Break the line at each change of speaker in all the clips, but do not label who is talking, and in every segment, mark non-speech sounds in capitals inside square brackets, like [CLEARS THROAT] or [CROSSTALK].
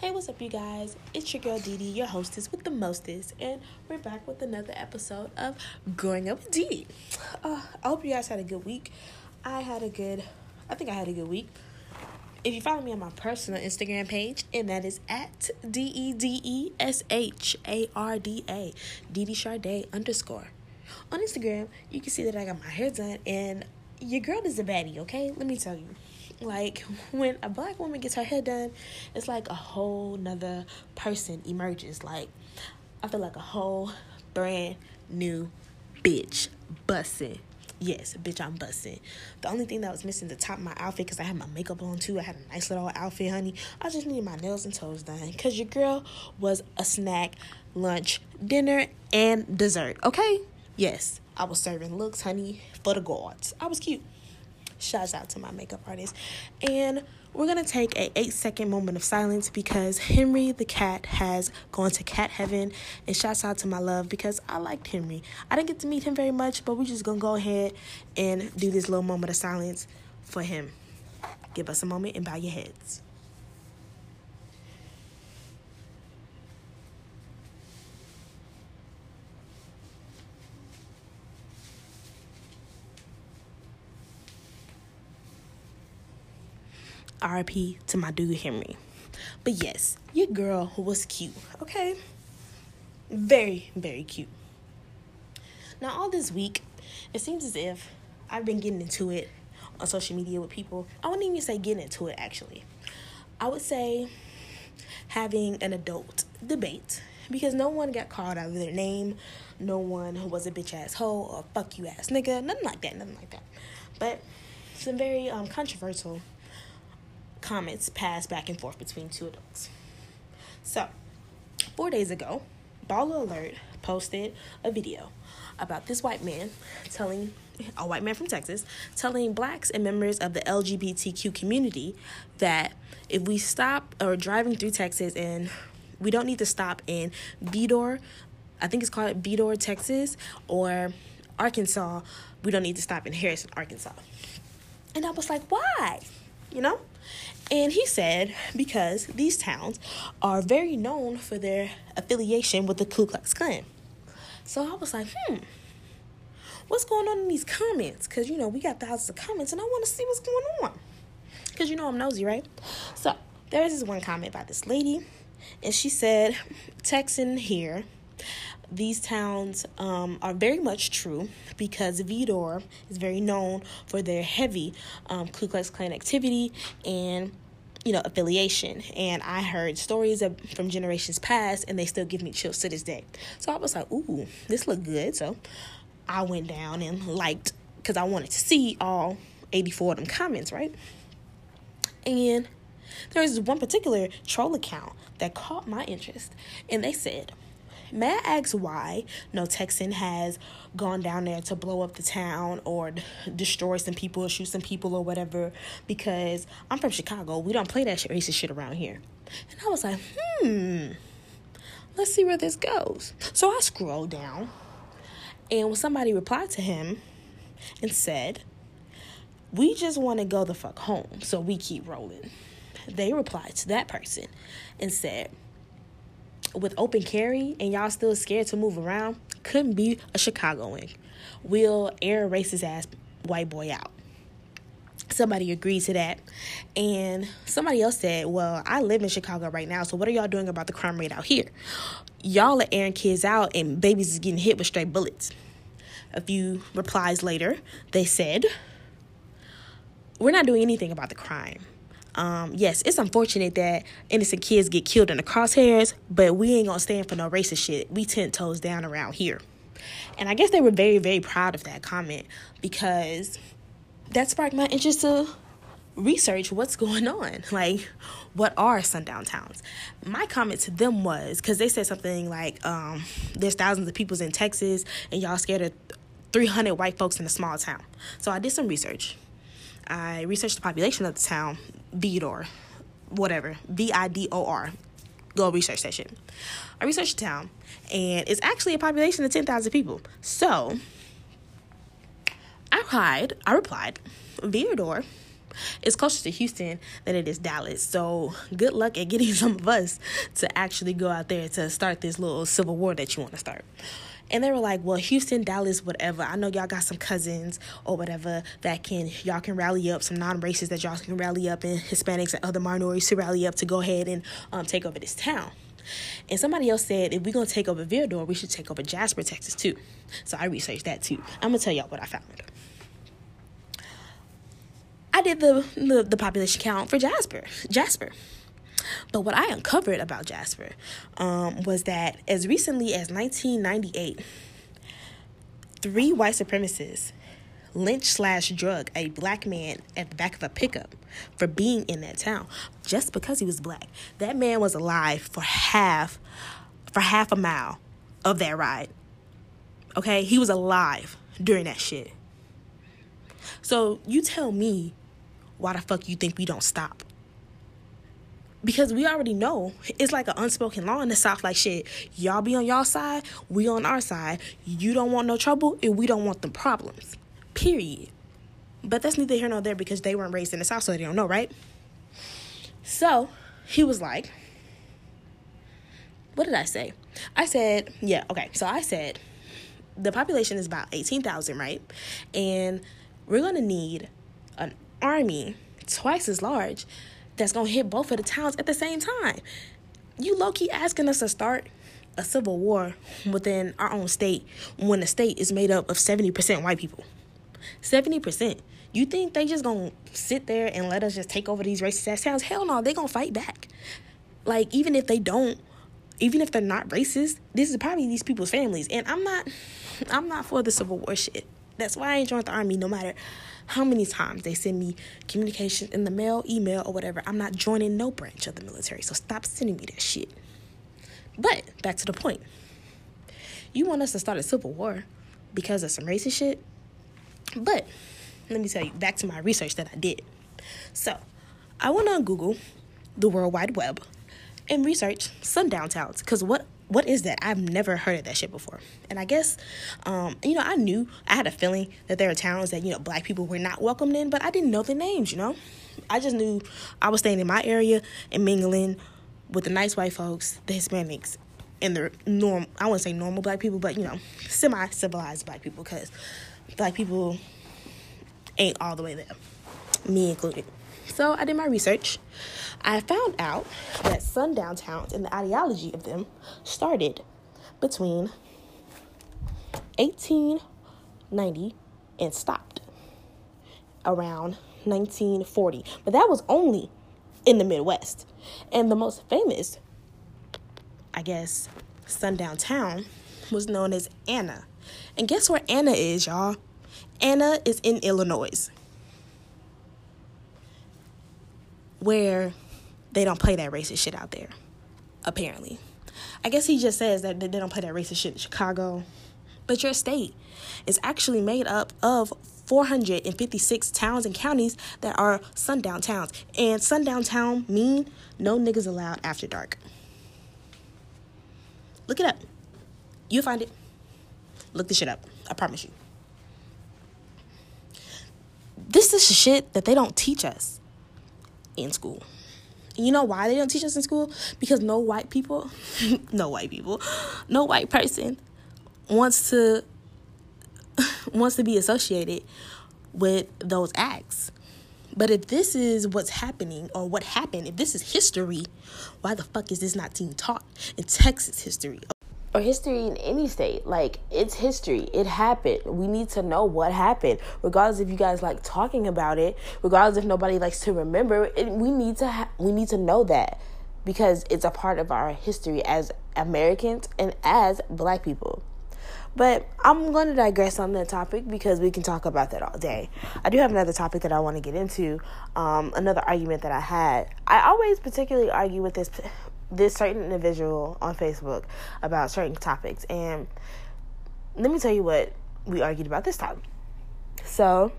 Hey, what's up, you guys? It's your girl Dee Dee, your hostess with the mostest, and we're back with another episode of Growing Up with Dee. Uh, I hope you guys had a good week. I had a good, I think I had a good week. If you follow me on my personal Instagram page, and that is at D E D E S H A R D A, Dee Dee Sade underscore. On Instagram, you can see that I got my hair done, and your girl is a baddie, okay? Let me tell you. Like when a black woman gets her hair done, it's like a whole nother person emerges. Like I feel like a whole brand new bitch bussing. Yes, bitch, I'm bussing. The only thing that was missing the top of my outfit because I had my makeup on too. I had a nice little outfit, honey. I just needed my nails and toes done because your girl was a snack, lunch, dinner, and dessert. Okay? Yes, I was serving looks, honey, for the gods. I was cute. Shouts out to my makeup artist. And we're gonna take a eight second moment of silence because Henry the cat has gone to cat heaven. And shouts out to my love because I liked Henry. I didn't get to meet him very much, but we're just gonna go ahead and do this little moment of silence for him. Give us a moment and bow your heads. RP to my dude Henry. But yes, your girl was cute, okay? Very, very cute. Now, all this week, it seems as if I've been getting into it on social media with people. I wouldn't even say getting into it, actually. I would say having an adult debate because no one got called out of their name. No one who was a bitch ass hoe or fuck you ass nigga. Nothing like that. Nothing like that. But some very um, controversial comments passed back and forth between two adults. So, four days ago, Baller Alert posted a video about this white man telling a white man from Texas telling blacks and members of the LGBTQ community that if we stop or driving through Texas and we don't need to stop in Vidor, I think it's called Vidor, Texas, or Arkansas, we don't need to stop in Harrison, Arkansas. And I was like, why? You know? And he said because these towns are very known for their affiliation with the Ku Klux Klan. So I was like, hmm, what's going on in these comments? Because, you know, we got thousands of comments and I want to see what's going on. Because, you know, I'm nosy, right? So there is this one comment by this lady, and she said, Texan here these towns um, are very much true because Vidor is very known for their heavy um, Ku Klux Klan activity and you know affiliation. And i heard stories of, from generations past and they still give me chills to this day. So i was like ooh this looked good. So i went down and liked because i wanted to see all 84 of them comments right? And there was one particular troll account that caught my interest and they said May I ask why no Texan has gone down there to blow up the town or destroy some people or shoot some people or whatever? Because I'm from Chicago. We don't play that racist shit around here. And I was like, hmm, let's see where this goes. So I scrolled down, and when somebody replied to him and said, we just want to go the fuck home, so we keep rolling. They replied to that person and said, with open carry and y'all still scared to move around, couldn't be a Chicagoan. We'll air racist ass white boy out. Somebody agreed to that. And somebody else said, Well, I live in Chicago right now, so what are y'all doing about the crime rate out here? Y'all are airing kids out and babies is getting hit with straight bullets. A few replies later, they said, We're not doing anything about the crime. Um, yes, it's unfortunate that innocent kids get killed in the crosshairs, but we ain't gonna stand for no racist shit. We ten toes down around here. And I guess they were very, very proud of that comment because that sparked my interest to research what's going on. [LAUGHS] Like, what are sundown towns? My comment to them was because they said something like, um, there's thousands of people in Texas and y'all scared of 300 white folks in a small town. So I did some research. I researched the population of the town, Vidor, whatever, V I D O R. Go research that shit. I researched the town, and it's actually a population of 10,000 people. So I replied, I replied, Vidor is closer to Houston than it is Dallas. So good luck at getting [LAUGHS] some of us to actually go out there to start this little civil war that you want to start. And they were like, well, Houston, Dallas, whatever. I know y'all got some cousins or whatever that can, y'all can rally up, some non racists that y'all can rally up, and Hispanics and other minorities to rally up to go ahead and um, take over this town. And somebody else said, if we're going to take over Villedor, we should take over Jasper, Texas, too. So I researched that, too. I'm going to tell y'all what I found. I did the, the, the population count for Jasper. Jasper. But what I uncovered about Jasper um, was that as recently as 1998, three white supremacists lynch slash drug a black man at the back of a pickup for being in that town just because he was black. That man was alive for half for half a mile of that ride. Okay? He was alive during that shit. So you tell me why the fuck you think we don't stop? Because we already know it's like an unspoken law in the south like shit y'all be on y'all side we on our side. You don't want no trouble and we don't want the problems period. But that's neither here nor there because they weren't raised in the south so they don't know right? So he was like what did i say? I said yeah okay so i said the population is about 18000 right? And we're gonna need an army twice as large that's gonna hit both of the towns at the same time. You low key asking us to start a civil war within our own state when the state is made up of 70% white people. 70%. You think they just gonna sit there and let us just take over these racist ass towns? Hell no, they gonna fight back. Like, even if they don't, even if they're not racist, this is probably these people's families. And I'm not I'm not for the civil war shit. That's why I ain't joined the army no matter how many times they send me communication in the mail, email, or whatever. I'm not joining no branch of the military, so stop sending me that shit. But back to the point. You want us to start a civil war because of some racist shit? But let me tell you, back to my research that I did. So I went on Google, the World Wide Web, and researched sundown towns. Because what what is that? I've never heard of that shit before. And I guess, um, you know, I knew, I had a feeling that there are towns that, you know, black people were not welcomed in, but I didn't know the names, you know? I just knew I was staying in my area and mingling with the nice white folks, the Hispanics, and the norm, I wouldn't say normal black people, but, you know, semi civilized black people, because black people ain't all the way there, me included. So I did my research. I found out that sundown towns and the ideology of them started between 1890 and stopped around 1940. But that was only in the Midwest. And the most famous, I guess, sundown town was known as Anna. And guess where Anna is, y'all? Anna is in Illinois. Where they don't play that racist shit out there, apparently. I guess he just says that they don't play that racist shit in Chicago. But your state is actually made up of 456 towns and counties that are sundown towns. And sundown town mean no niggas allowed after dark. Look it up. You'll find it. Look this shit up. I promise you. This is shit that they don't teach us in school. You know why they don't teach us in school? Because no white people, [LAUGHS] no white people, no white person wants to [LAUGHS] wants to be associated with those acts. But if this is what's happening or what happened, if this is history, why the fuck is this not being taught in Texas history?
Or history in any state. Like it's history. It happened. We need to know what happened, regardless if you guys like talking about it. Regardless if nobody likes to remember. It, we need to ha- we need to know that because it's a part of our history as Americans and as Black people. But I'm going to digress on that topic because we can talk about that all day. I do have another topic that I want to get into. Um, another argument that I had. I always particularly argue with this this certain individual on Facebook about certain topics. And let me tell you what we argued about this time. So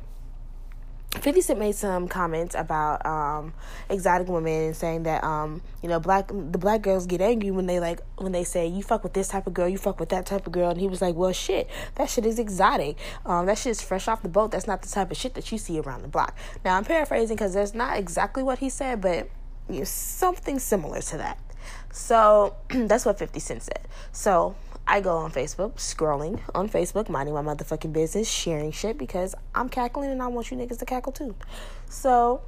50 Cent made some comments about um, exotic women saying that um, you know black the black girls get angry when they like when they say you fuck with this type of girl you fuck with that type of girl and he was like well shit that shit is exotic um, that shit is fresh off the boat that's not the type of shit that you see around the block now I'm paraphrasing because that's not exactly what he said but you know, something similar to that so [CLEARS THROAT] that's what 50 Cent said so I go on Facebook, scrolling on Facebook, minding my motherfucking business, sharing shit because I'm cackling and I want you niggas to cackle too. So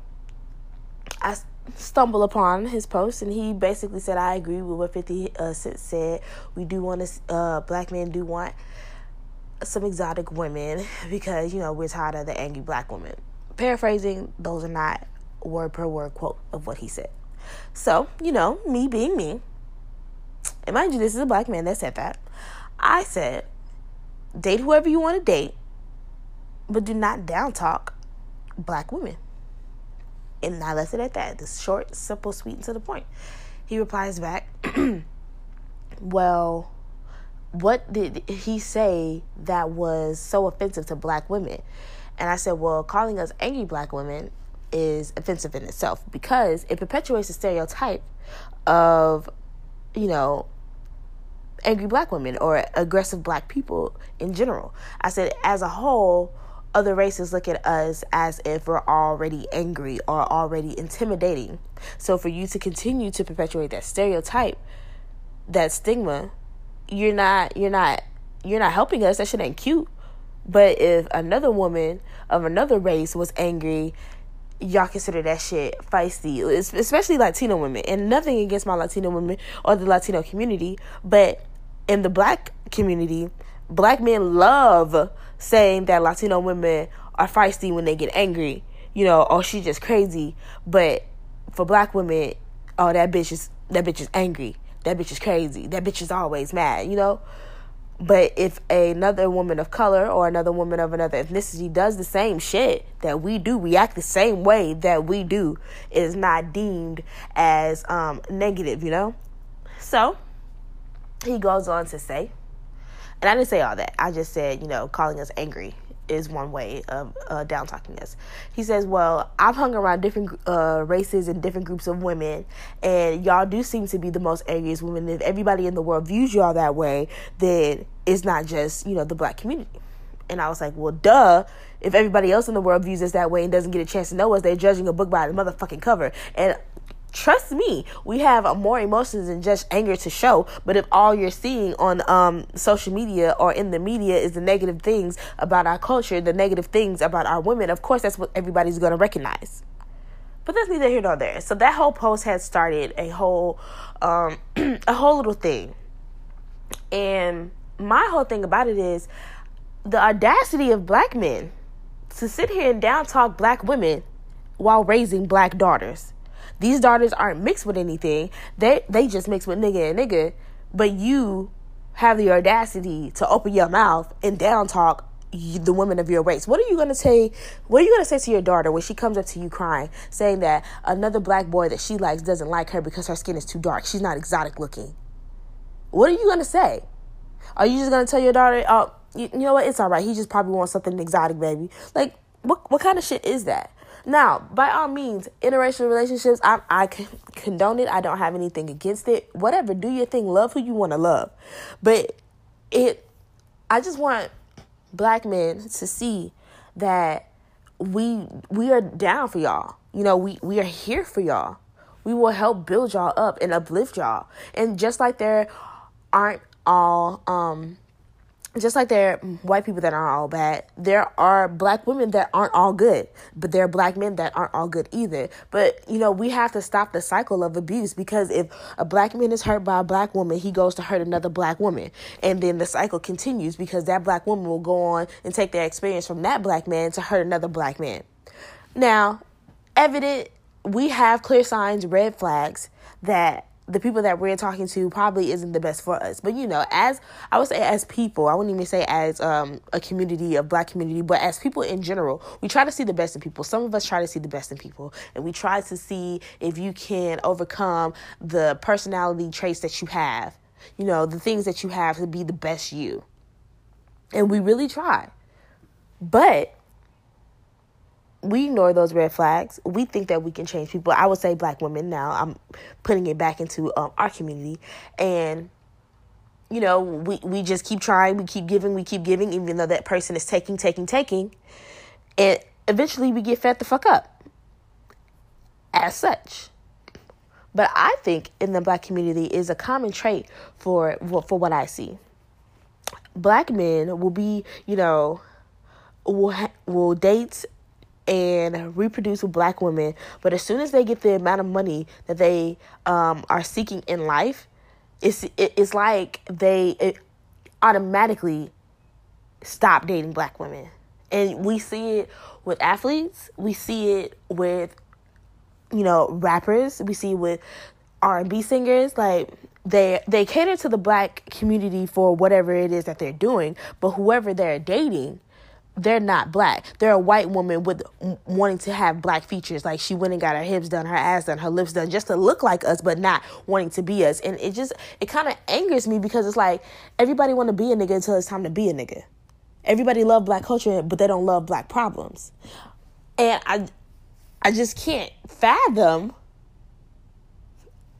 I stumble upon his post and he basically said, I agree with what 50 uh, said. We do want to, uh, black men do want some exotic women [LAUGHS] because, you know, we're tired of the angry black women. Paraphrasing, those are not word per word quote of what he said. So, you know, me being me, and mind you, this is a black man that said that. I said, date whoever you want to date, but do not down talk black women. And I left it at that. This short, simple, sweet, and to the point. He replies back, [CLEARS THROAT] Well, what did he say that was so offensive to black women? And I said, Well, calling us angry black women is offensive in itself because it perpetuates the stereotype of, you know, angry black women or aggressive black people in general. I said, as a whole, other races look at us as if we're already angry or already intimidating. So for you to continue to perpetuate that stereotype, that stigma, you're not you're not you're not helping us. That shit ain't cute. But if another woman of another race was angry, y'all consider that shit feisty, especially Latino women. And nothing against my Latino women or the Latino community, but in the black community, black men love saying that Latino women are feisty when they get angry. You know, oh she's just crazy. But for black women, oh that bitch is that bitch is angry. That bitch is crazy. That bitch is always mad, you know? But if another woman of color or another woman of another ethnicity does the same shit that we do, react the same way that we do, is not deemed as um, negative, you know? So, he goes on to say, and I didn't say all that. I just said, you know, calling us angry is one way of uh, down talking us. He says, Well, I've hung around different uh, races and different groups of women, and y'all do seem to be the most angriest women. If everybody in the world views y'all that way, then it's not just, you know, the black community. And I was like, Well, duh. If everybody else in the world views us that way and doesn't get a chance to know us, they're judging a book by the motherfucking cover. And trust me, we have more emotions than just anger to show. But if all you're seeing on um, social media or in the media is the negative things about our culture, the negative things about our women, of course, that's what everybody's going to recognize. But that's neither here nor there. So that whole post had started a whole, um, [CLEARS THROAT] a whole little thing. And my whole thing about it is the audacity of black men to sit here and down talk black women while raising black daughters these daughters aren't mixed with anything. They they just mix with nigga and nigga. But you have the audacity to open your mouth and down talk the women of your race. What are you gonna say? What are you gonna say to your daughter when she comes up to you crying, saying that another black boy that she likes doesn't like her because her skin is too dark? She's not exotic looking. What are you gonna say? Are you just gonna tell your daughter, "Oh, you, you know what? It's all right. He just probably wants something exotic, baby." Like, what what kind of shit is that? Now, by all means, interracial relationships, I, I condone it. I don't have anything against it. Whatever, do your thing. Love who you want to love. But it, I just want black men to see that we we are down for y'all. You know, we we are here for y'all. We will help build y'all up and uplift y'all. And just like there aren't all um just like there are white people that aren't all bad, there are black women that aren't all good, but there are black men that aren't all good either. But you know, we have to stop the cycle of abuse because if a black man is hurt by a black woman, he goes to hurt another black woman, and then the cycle continues because that black woman will go on and take their experience from that black man to hurt another black man. Now, evident, we have clear signs, red flags that the people that we're talking to probably isn't the best for us. But you know, as I would say, as people, I wouldn't even say as um, a community, a black community, but as people in general, we try to see the best in people. Some of us try to see the best in people, and we try to see if you can overcome the personality traits that you have. You know, the things that you have to be the best you. And we really try. But we ignore those red flags. We think that we can change people. I would say black women now. I'm putting it back into um, our community. And, you know, we, we just keep trying, we keep giving, we keep giving, even though that person is taking, taking, taking. And eventually we get fed the fuck up as such. But I think in the black community is a common trait for for what I see. Black men will be, you know, will ha- will date and reproduce with black women, but as soon as they get the amount of money that they um, are seeking in life, it's it, it's like they automatically stop dating black women, and we see it with athletes, we see it with you know rappers, we see it with R and B singers, like they they cater to the black community for whatever it is that they're doing, but whoever they're dating they're not black. They're a white woman with wanting to have black features. Like she went and got her hips done, her ass done, her lips done, just to look like us, but not wanting to be us. And it just it kind of angers me because it's like everybody want to be a nigga until it's time to be a nigga. Everybody love black culture, but they don't love black problems. And I I just can't fathom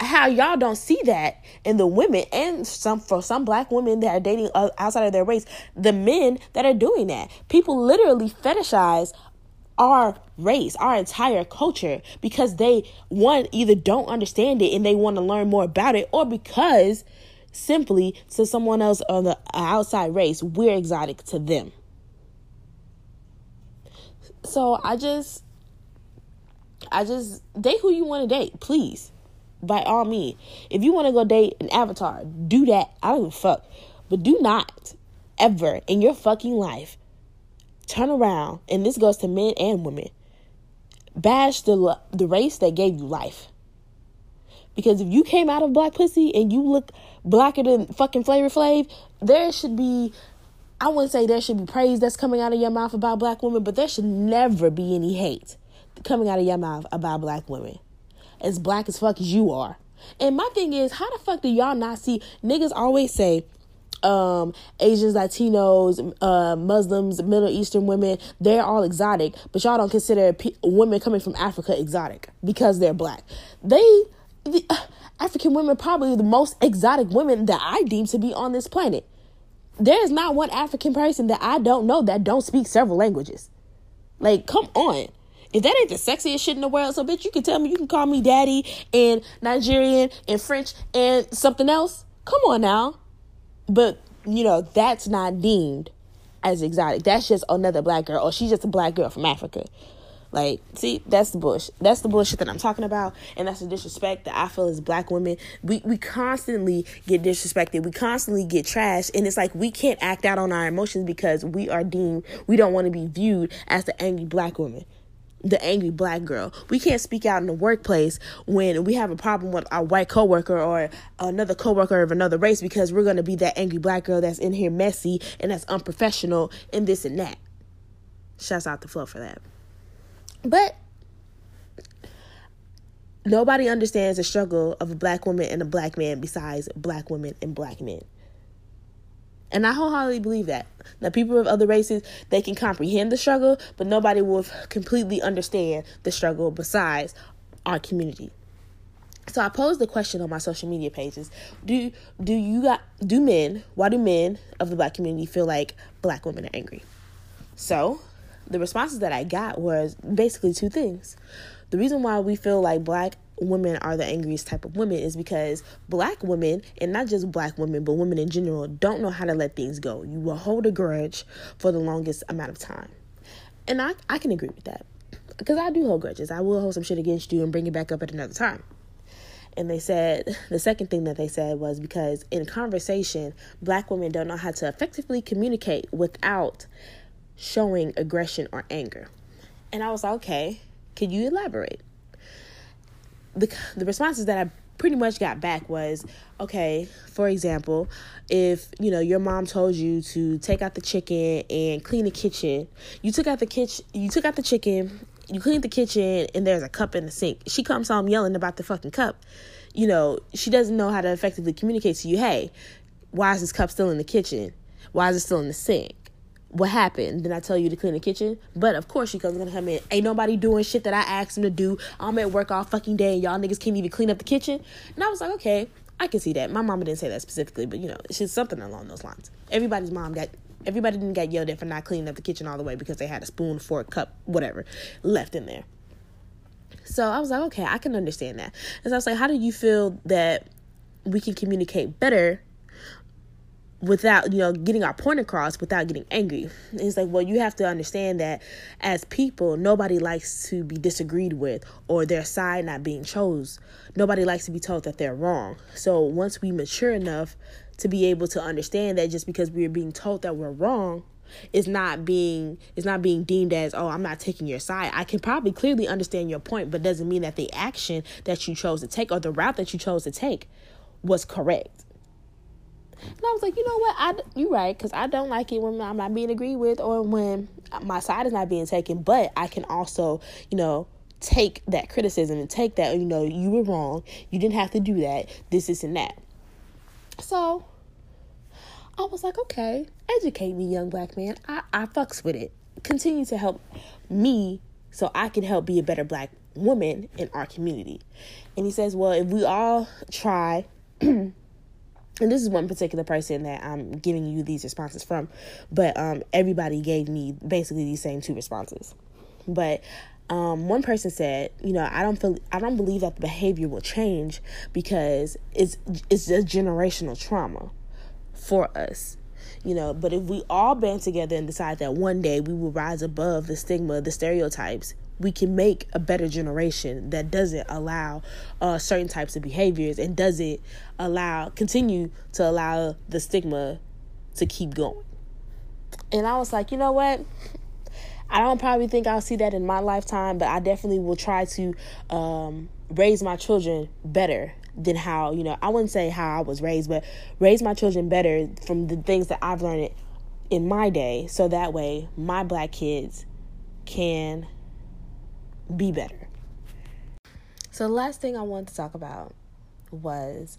how y'all don't see that in the women and some for some black women that are dating uh, outside of their race the men that are doing that. People literally fetishize our race our entire culture because they one either don't understand it and they want to learn more about it or because simply to someone else on the outside race we're exotic to them. So i just i just date who you want to date please by all means. If you want to go date an avatar, do that. I don't give a fuck. But do not ever in your fucking life turn around, and this goes to men and women, bash the the race that gave you life. Because if you came out of black pussy and you look blacker than fucking Flavor Flav, there should be I wouldn't say there should be praise that's coming out of your mouth about black women, but there should never be any hate coming out of your mouth about black women as black as fuck as you are. And my thing is, how the fuck do y'all not see niggas always say um, Asians, Latinos, uh, Muslims, Middle Eastern women, they're all exotic, but y'all don't consider women coming from Africa exotic because they're black. They, the uh, African women, probably the most exotic women that I deem to be on this planet. There is not one African person that I don't know that don't speak several languages. Like, come on. If that ain't the sexiest shit in the world, so bitch, you can tell me, you can call me daddy and Nigerian and French and something else. Come on now. But, you know, that's not deemed as exotic. That's just another black girl, or she's just a black girl from Africa. Like, see, that's the bullshit. That's the bullshit that I'm talking about, and that's the disrespect that I feel as black women. We we constantly get disrespected. We constantly get trashed, and it's like we can't act out on our emotions because we are deemed we don't want to be viewed as the angry black woman the angry black girl. We can't speak out in the workplace when we have a problem with our white coworker or another coworker of another race because we're going to be that angry black girl that's in here messy and that's unprofessional and this and that. Shouts out to Flo for that. But nobody understands the struggle of a black woman and a black man besides black women and black men. And I wholeheartedly believe that. Now, people of other races, they can comprehend the struggle, but nobody will completely understand the struggle besides our community. So I posed the question on my social media pages: Do do you got do men? Why do men of the black community feel like black women are angry? So the responses that I got was basically two things. The reason why we feel like black women are the angriest type of women is because black women, and not just black women, but women in general, don't know how to let things go. You will hold a grudge for the longest amount of time. And I, I can agree with that. Because I do hold grudges. I will hold some shit against you and bring it back up at another time. And they said, the second thing that they said was because in conversation, black women don't know how to effectively communicate without showing aggression or anger. And I was like, okay, can you elaborate? The the responses that I pretty much got back was okay for example if you know your mom told you to take out the chicken and clean the kitchen you took out the kitchen you took out the chicken you cleaned the kitchen and there's a cup in the sink. She comes home yelling about the fucking cup. You know she doesn't know how to effectively communicate to you hey why is this cup still in the kitchen? Why is it still in the sink what happened? Then I tell you to clean the kitchen. But of course, she comes gonna come in. Ain't nobody doing shit that I asked him to do. I'm at work all fucking day, and y'all niggas can't even clean up the kitchen. And I was like, okay, I can see that. My mama didn't say that specifically, but you know, it's just something along those lines. Everybody's mom got everybody didn't get yelled at for not cleaning up the kitchen all the way because they had a spoon, fork, cup, whatever left in there. So I was like, okay, I can understand that. And so I was like, how do you feel that we can communicate better without you know getting our point across without getting angry it's like well you have to understand that as people nobody likes to be disagreed with or their side not being chose nobody likes to be told that they're wrong so once we mature enough to be able to understand that just because we're being told that we're wrong is not being is not being deemed as oh I'm not taking your side. I can probably clearly understand your point, but doesn't mean that the action that you chose to take or the route that you chose to take was correct. And I was like, you know what? I you're right because I don't like it when I'm not being agreed with or when my side is not being taken. But I can also, you know, take that criticism and take that, you know, you were wrong. You didn't have to do that. This, this, and that. So I was like, okay, educate me, young black man. I, I fucks with it. Continue to help me so I can help be a better black woman in our community. And he says, well, if we all try [CLEARS THROAT] and this is one particular person that I'm giving you these responses from, but um, everybody gave me basically these same two responses. But um, one person said, you know, I don't feel, I don't believe that the behavior will change because it's it's a generational trauma for us you know but if we all band together and decide that one day we will rise above the stigma the stereotypes we can make a better generation that doesn't allow uh, certain types of behaviors and doesn't allow continue to allow the stigma to keep going. And I was like, you know what? I don't probably think I'll see that in my lifetime, but I definitely will try to um, raise my children better than how, you know, I wouldn't say how I was raised, but raise my children better from the things that I've learned in my day so that way my black kids can be better. So, the last thing I wanted to talk about was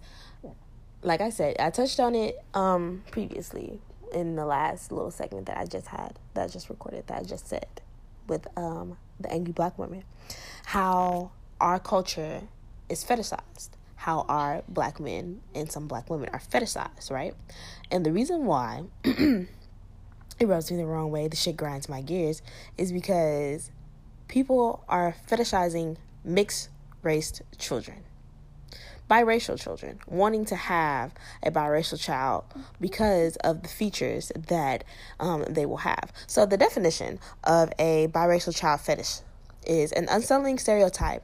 like I said, I touched on it um, previously in the last little segment that I just had, that I just recorded, that I just said with um, the angry black woman. How our culture is fetishized, how our black men and some black women are fetishized, right? And the reason why [CLEARS THROAT] it rubs me the wrong way, the shit grinds my gears, is because people are fetishizing mixed race children, biracial children, wanting to have a biracial child because of the features that um, they will have. So, the definition of a biracial child fetish is an unsettling stereotype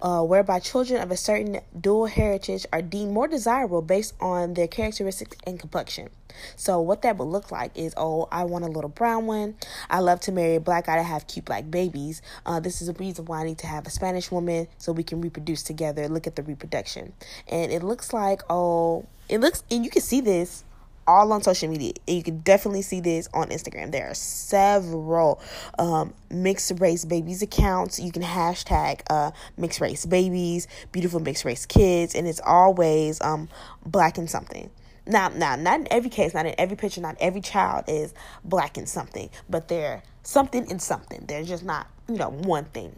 uh, whereby children of a certain dual heritage are deemed more desirable based on their characteristics and complexion. So, what that would look like is oh, I want a little brown one. I love to marry a black guy to have cute black babies. Uh, this is a reason why I need to have a Spanish woman so we can reproduce together. Look at the reproduction. And it looks like, oh, it looks, and you can see this all on social media. And You can definitely see this on Instagram. There are several um, mixed race babies accounts. You can hashtag uh, mixed race babies, beautiful mixed race kids, and it's always um, black and something. Now, now, not in every case, not in every picture, not every child is black and something, but they're something in something. They're just not, you know, one thing.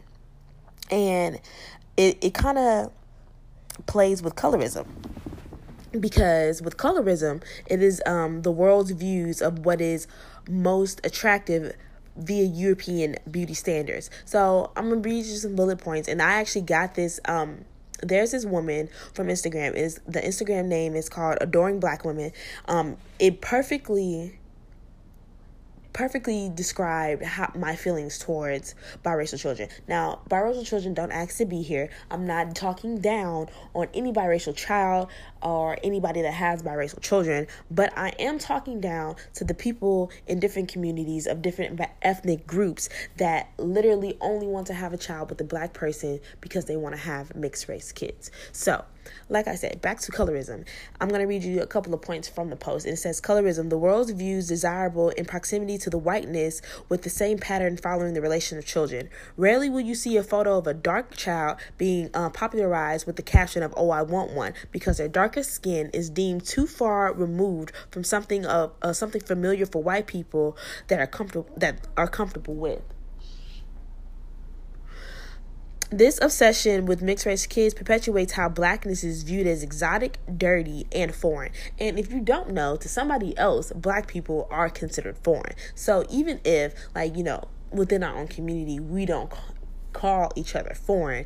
And it, it kind of plays with colorism because with colorism, it is um, the world's views of what is most attractive via European beauty standards. So I'm gonna read you some bullet points, and I actually got this. Um, there's this woman from Instagram. Is the Instagram name is called Adoring Black Women. Um, it perfectly perfectly described how, my feelings towards biracial children. Now, biracial children don't ask to be here. I'm not talking down on any biracial child or anybody that has biracial children, but I am talking down to the people in different communities of different ethnic groups that literally only want to have a child with a black person because they want to have mixed race kids. So, like I said, back to colorism. I'm going to read you a couple of points from the post. It says Colorism, the world's views desirable in proximity to the whiteness with the same pattern following the relation of children. Rarely will you see a photo of a dark child being uh, popularized with the caption of, Oh, I want one, because they're dark darker skin is deemed too far removed from something of uh, something familiar for white people that are comfortable that are comfortable with. This obsession with mixed race kids perpetuates how blackness is viewed as exotic, dirty, and foreign. And if you don't know, to somebody else, black people are considered foreign. So even if, like, you know, within our own community, we don't call each other foreign,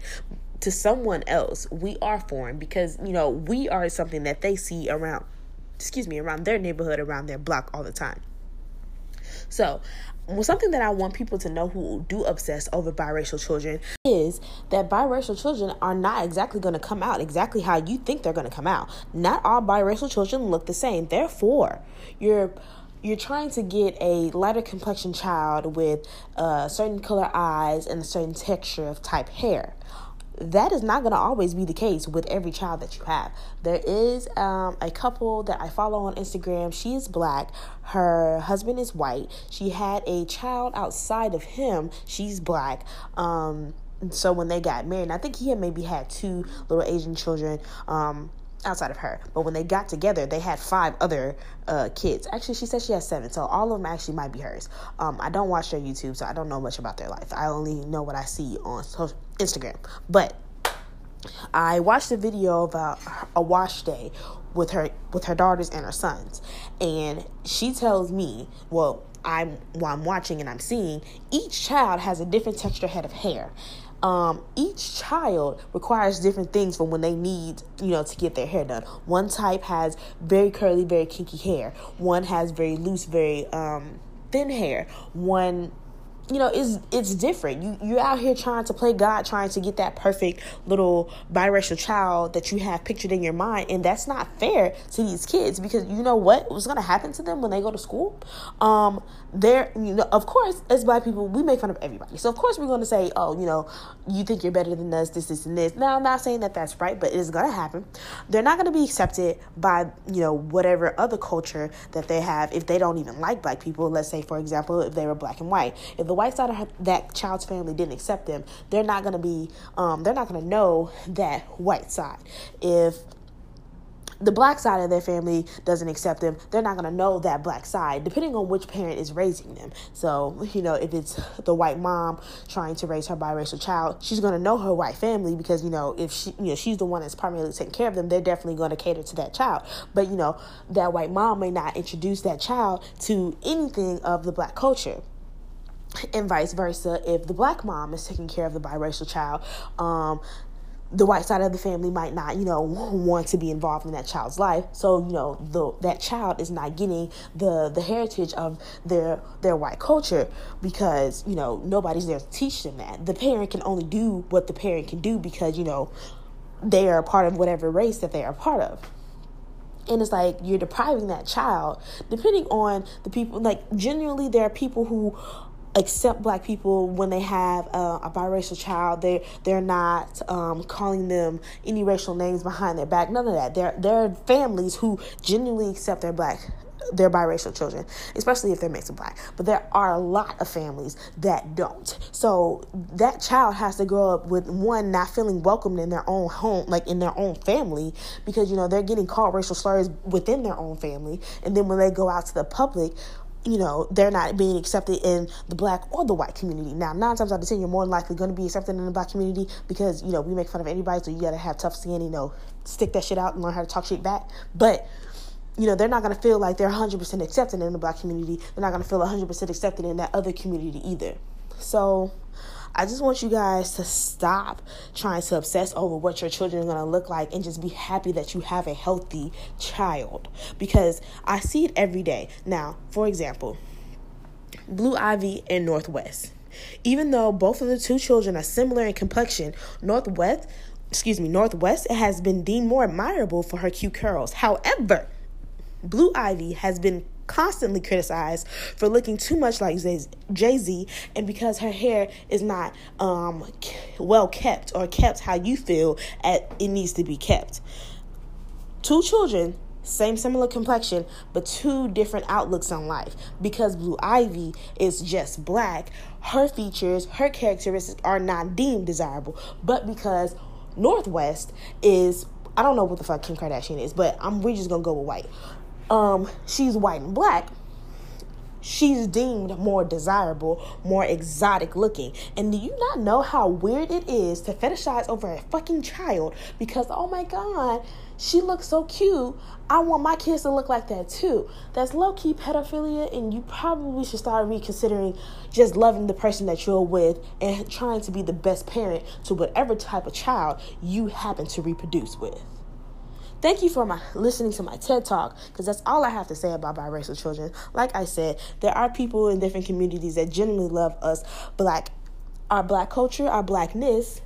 to someone else, we are foreign because, you know, we are something that they see around, excuse me, around their neighborhood, around their block all the time. So, well, something that I want people to know who do obsess over biracial children is that biracial children are not exactly going to come out exactly how you think they're going to come out. Not all biracial children look the same. Therefore, you're you're trying to get a lighter complexion child with uh, certain color eyes and a certain texture of type hair that is not going to always be the case with every child that you have. There is um, a couple that I follow on Instagram. She is black. Her husband is white. She had a child outside of him. She's black. Um, so when they got married, I think he had maybe had two little Asian children. Um, outside of her. But when they got together, they had five other uh, kids. Actually, she said she has seven, so all of them actually might be hers. Um, I don't watch their YouTube, so I don't know much about their life. I only know what I see on Instagram. But I watched a video about a wash day with her with her daughters and her sons, and she tells me, well. I'm while I'm watching and I'm seeing each child has a different texture head of hair um, each child requires different things from when they need, you know, to get their hair done. One type has very curly, very kinky hair. One has very loose, very um, thin hair. One you know it's it's different you you're out here trying to play god trying to get that perfect little biracial child that you have pictured in your mind and that's not fair to these kids because you know what was going to happen to them when they go to school um they're you know of course as black people we make fun of everybody. So of course we're going to say oh you know you think you're better than us this this and this. Now i'm not saying that that's right but it is going to happen. They're not going to be accepted by you know whatever other culture that they have if they don't even like black people. Let's say for example if they were black and white. If the the white side of that child's family didn't accept them, they're not going to be, um, they're not going to know that white side. If the black side of their family doesn't accept them, they're not going to know that black side, depending on which parent is raising them. So, you know, if it's the white mom trying to raise her biracial child, she's going to know her white family because, you know, if she, you know, she's the one that's primarily taking care of them, they're definitely going to cater to that child. But, you know, that white mom may not introduce that child to anything of the black culture and vice versa if the black mom is taking care of the biracial child um, the white side of the family might not, you know, want to be involved in that child's life. So, you know, the that child is not getting the the heritage of their their white culture because, you know, nobody's there to teach them that. The parent can only do what the parent can do because, you know, they are a part of whatever race that they are a part of and it's like you're depriving that child depending on the people like generally there are people who accept black people when they have uh, a biracial child. They they're not um, calling them any racial names behind their back. None of that. There there are families who genuinely accept their black their biracial children, especially if they're mixed with black. But there are a lot of families that don't. So that child has to grow up with one not feeling welcomed in their own home, like in their own family, because you know they're getting called racial slurs within their own family, and then when they go out to the public, you know, they're not being accepted in the black or the white community. Now, nine times out of ten, you're more likely going to be accepted in the black community because, you know, we make fun of anybody, so you got to have tough skin, you know, stick that shit out and learn how to talk shit back. But, you know, they're not going to feel like they're 100% accepted in the black community. They're not going to feel 100% accepted in that other community either. So, I just want you guys to stop trying to obsess over what your children are going to look like and just be happy that you have a healthy child because I see it every day. Now, for example, Blue Ivy and Northwest. Even though both of the two children are similar in complexion, Northwest, excuse me, North West has been deemed more admirable for her cute curls. However, Blue Ivy has been constantly criticized for looking too much like Jay Z, and because her hair is not um, well kept or kept how you feel at it needs to be kept. Two children, same similar complexion, but two different outlooks on life. Because Blue Ivy is just black, her features, her characteristics are not deemed desirable, but because Northwest is I don't know what the fuck Kim Kardashian is, but I'm we're just gonna go with white. Um, she's white and black. She's deemed more desirable, more exotic looking. And do you not know how weird it is to fetishize over a fucking child because oh my god, she looks so cute. I want my kids to look like that too. That's low key pedophilia, and you probably should start reconsidering just loving the person that you're with and trying to be the best parent to whatever type of child you happen to reproduce with. Thank you for my listening to my TED Talk because that's all I have to say about biracial children. Like I said, there are people in different communities that genuinely love us black our black culture, our blackness,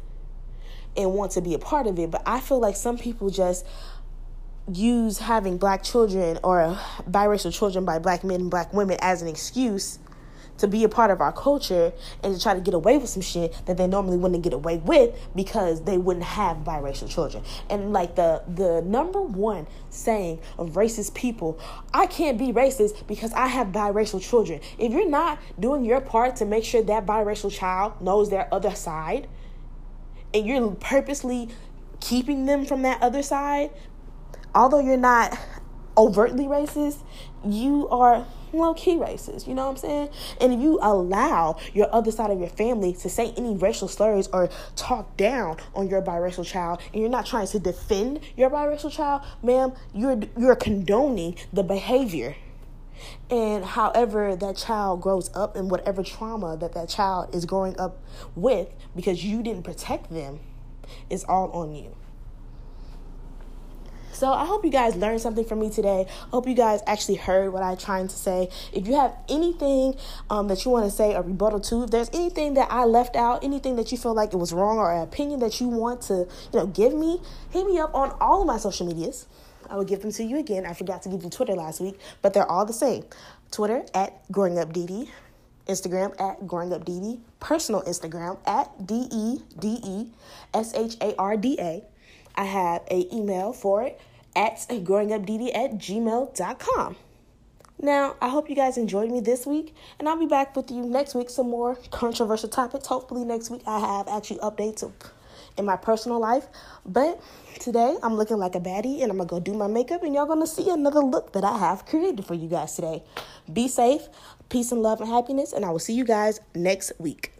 and want to be a part of it. But I feel like some people just use having black children or biracial children by black men and black women as an excuse to be a part of our culture and to try to get away with some shit that they normally wouldn't get away with because they wouldn't have biracial children. And like the the number one saying of racist people, I can't be racist because I have biracial children. If you're not doing your part to make sure that biracial child knows their other side, and you're purposely keeping them from that other side, although you're not overtly racist, you are low key racist. You know what I'm saying? And if you allow your other side of your family to say any racial slurs or talk down on your biracial child, and you're not trying to defend your biracial child, ma'am, you're you're condoning the behavior. And however that child grows up and whatever trauma that that child is growing up with because you didn't protect them is all on you. So I hope you guys learned something from me today. Hope you guys actually heard what I'm trying to say. If you have anything um, that you want to say or rebuttal to, if there's anything that I left out, anything that you feel like it was wrong or an opinion that you want to, you know, give me, hit me up on all of my social medias. I will give them to you again. I forgot to give you Twitter last week, but they're all the same. Twitter at Growing Up DD, Instagram at Growing Up DD, personal Instagram at D E D E S H A R D A. I have a email for it at growingupdd at gmail.com. Now, I hope you guys enjoyed me this week, and I'll be back with you next week some more controversial topics. Hopefully, next week I have actually updates in my personal life. But today I'm looking like a baddie, and I'm gonna go do my makeup, and y'all gonna see another look that I have created for you guys today. Be safe, peace and love and happiness, and I will see you guys next week.